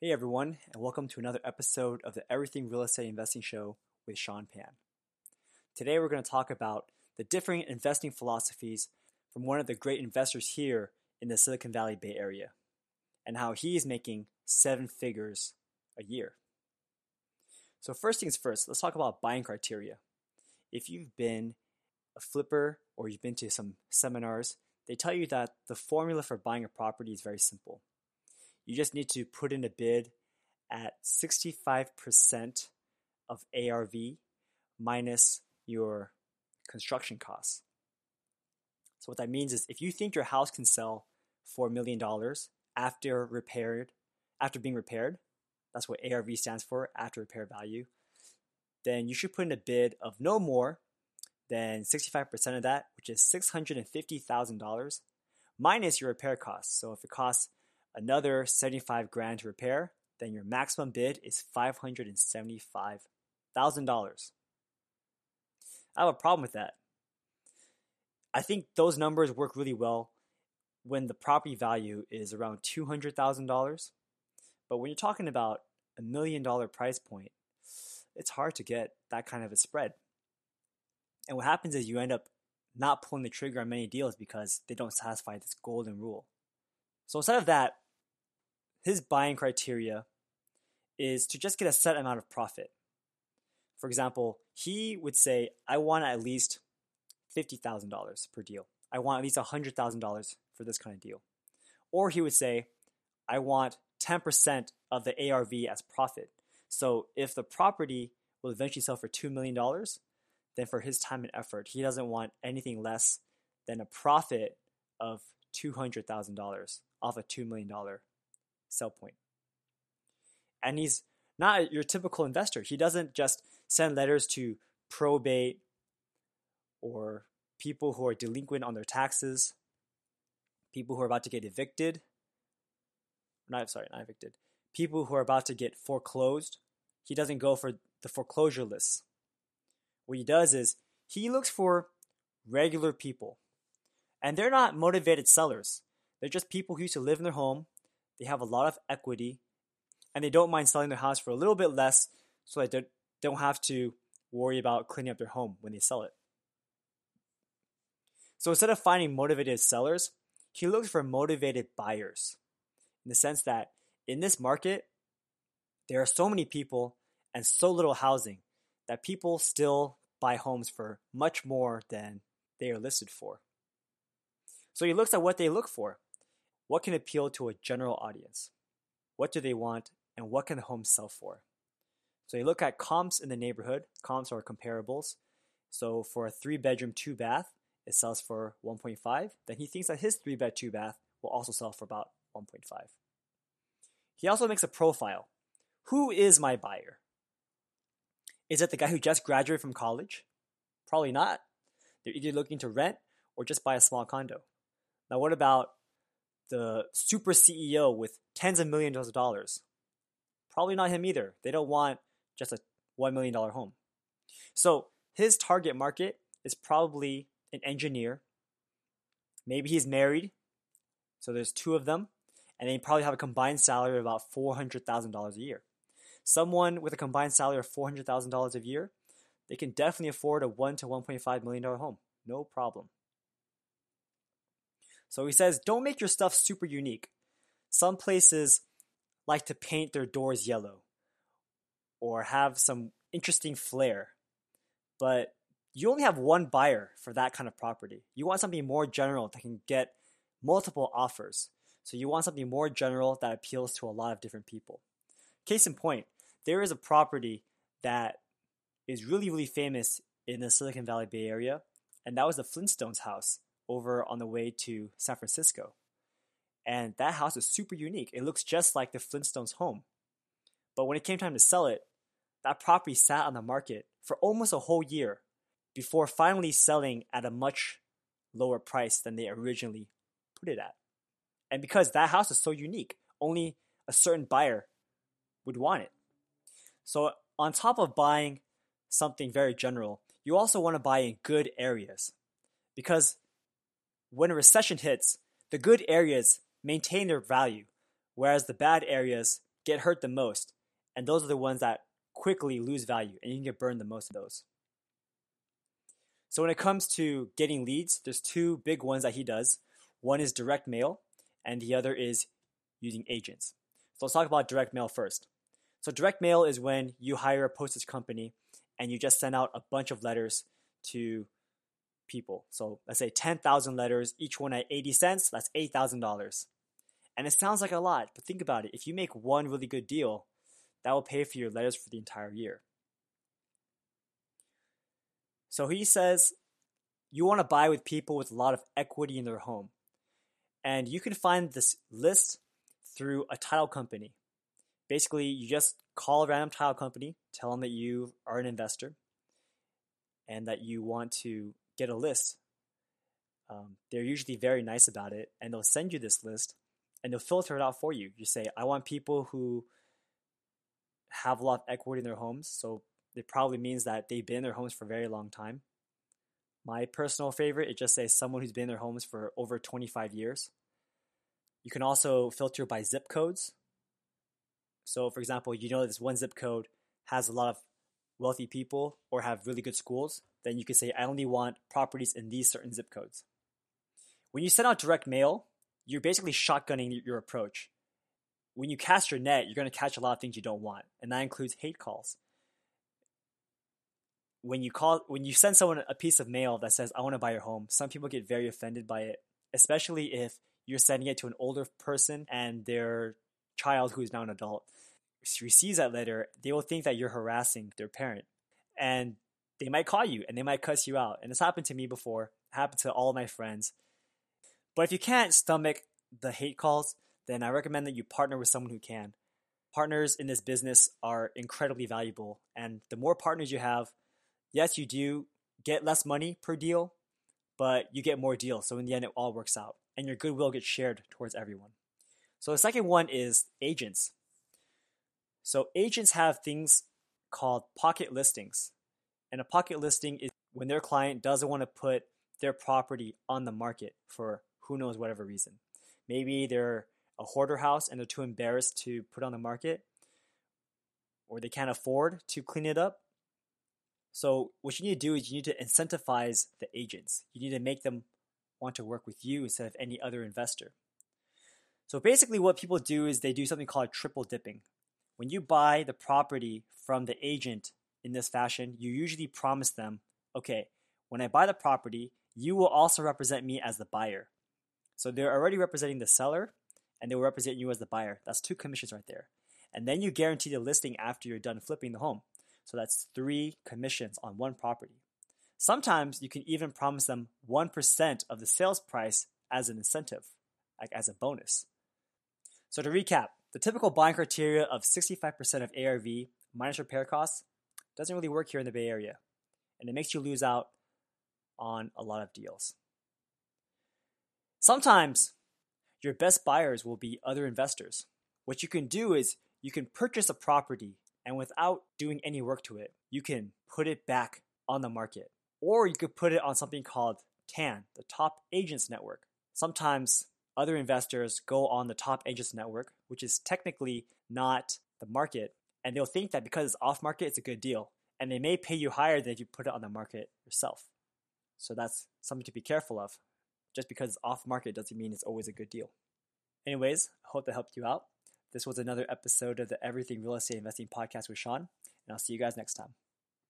Hey everyone, and welcome to another episode of the Everything Real Estate Investing Show with Sean Pan. Today we're going to talk about the differing investing philosophies from one of the great investors here in the Silicon Valley Bay Area and how he is making seven figures a year. So, first things first, let's talk about buying criteria. If you've been a flipper or you've been to some seminars, they tell you that the formula for buying a property is very simple you just need to put in a bid at 65% of ARV minus your construction costs. So what that means is if you think your house can sell for a million dollars after repaired, after being repaired, that's what ARV stands for, after repair value, then you should put in a bid of no more than 65% of that, which is $650,000 minus your repair costs. So if it costs another 75 grand to repair, then your maximum bid is $575,000. I have a problem with that. I think those numbers work really well when the property value is around $200,000. But when you're talking about a million dollar price point, it's hard to get that kind of a spread. And what happens is you end up not pulling the trigger on many deals because they don't satisfy this golden rule. So instead of that, his buying criteria is to just get a set amount of profit. For example, he would say, I want at least $50,000 per deal. I want at least $100,000 for this kind of deal. Or he would say, I want 10% of the ARV as profit. So if the property will eventually sell for $2 million, then for his time and effort, he doesn't want anything less than a profit of $200,000 off a $2 million sell point. And he's not your typical investor. He doesn't just send letters to probate or people who are delinquent on their taxes, people who are about to get evicted. Not sorry, not evicted. People who are about to get foreclosed. He doesn't go for the foreclosure list. What he does is he looks for regular people. And they're not motivated sellers. They're just people who used to live in their home they have a lot of equity, and they don't mind selling their house for a little bit less so they don't have to worry about cleaning up their home when they sell it. So instead of finding motivated sellers, he looks for motivated buyers in the sense that in this market, there are so many people and so little housing that people still buy homes for much more than they are listed for. So he looks at what they look for. What can appeal to a general audience? What do they want, and what can the home sell for? So you look at comps in the neighborhood. Comps are comparables. So for a three bedroom, two bath, it sells for 1.5. Then he thinks that his three bed, two bath will also sell for about 1.5. He also makes a profile. Who is my buyer? Is it the guy who just graduated from college? Probably not. They're either looking to rent or just buy a small condo. Now, what about the super CEO with tens of millions of dollars. Probably not him either. They don't want just a $1 million home. So his target market is probably an engineer. Maybe he's married. So there's two of them. And they probably have a combined salary of about $400,000 a year. Someone with a combined salary of $400,000 a year, they can definitely afford a 1 to $1.5 million home. No problem. So he says, don't make your stuff super unique. Some places like to paint their doors yellow or have some interesting flair, but you only have one buyer for that kind of property. You want something more general that can get multiple offers. So you want something more general that appeals to a lot of different people. Case in point, there is a property that is really, really famous in the Silicon Valley Bay Area, and that was the Flintstones house over on the way to San Francisco. And that house is super unique. It looks just like the Flintstones home. But when it came time to sell it, that property sat on the market for almost a whole year before finally selling at a much lower price than they originally put it at. And because that house is so unique, only a certain buyer would want it. So, on top of buying something very general, you also want to buy in good areas because when a recession hits, the good areas maintain their value, whereas the bad areas get hurt the most, and those are the ones that quickly lose value, and you can get burned the most of those. So when it comes to getting leads, there's two big ones that he does. One is direct mail, and the other is using agents. So let's talk about direct mail first. So direct mail is when you hire a postage company and you just send out a bunch of letters to people. So let's say 10,000 letters, each one at 80 cents, that's $8,000. And it sounds like a lot, but think about it. If you make one really good deal, that will pay for your letters for the entire year. So he says you want to buy with people with a lot of equity in their home. And you can find this list through a title company. Basically, you just call a random title company, tell them that you are an investor and that you want to get a list. Um, they're usually very nice about it, and they'll send you this list and they'll filter it out for you. You say, I want people who have a lot of equity in their homes, so it probably means that they've been in their homes for a very long time. My personal favorite, it just says someone who's been in their homes for over 25 years. You can also filter by zip codes. So, for example, you know this one zip code has a lot of wealthy people or have really good schools, then you can say, I only want properties in these certain zip codes. When you send out direct mail, you're basically shotgunning your approach. When you cast your net, you're going to catch a lot of things you don't want, and that includes hate calls. When you call, when you send someone a piece of mail that says, "I want to buy your home," some people get very offended by it, especially if you're sending it to an older person and their child, who is now an adult, receives that letter. They will think that you're harassing their parent, and they might call you and they might cuss you out. And this happened to me before. Happened to all my friends but if you can't stomach the hate calls, then I recommend that you partner with someone who can. Partners in this business are incredibly valuable, and the more partners you have, yes, you do get less money per deal, but you get more deals. So in the end, it all works out, and your goodwill gets shared towards everyone. So the second one is agents. So agents have things called pocket listings. And a pocket listing is when their client doesn't want to put their property on the market for who knows whatever reason. Maybe they're a hoarder house and they're too embarrassed to put on the market, or they can't afford to clean it up. So, what you need to do is you need to incentivize the agents. You need to make them want to work with you instead of any other investor. So, basically, what people do is they do something called triple dipping. When you buy the property from the agent in this fashion, you usually promise them, okay, when I buy the property, you will also represent me as the buyer. So they're already representing the seller and they will represent you as the buyer. That's two commissions right there. And then you guarantee the listing after you're done flipping the home. So that's three commissions on one property. Sometimes you can even promise them 1% of the sales price as an incentive, like as a bonus. So to recap, the typical buying criteria of 65% of ARV minus repair costs doesn't really work here in the Bay Area. And it makes you lose out on a lot of deals. Sometimes your best buyers will be other investors. What you can do is you can purchase a property and without doing any work to it, you can put it back on the market. Or you could put it on something called TAN, the Top Agents Network. Sometimes other investors go on the Top Agents Network, which is technically not the market, and they'll think that because it's off market, it's a good deal. And they may pay you higher than if you put it on the market yourself. So that's something to be careful of. Just because it's off market doesn't mean it's always a good deal. Anyways, I hope that helped you out. This was another episode of the Everything Real Estate Investing Podcast with Sean, and I'll see you guys next time.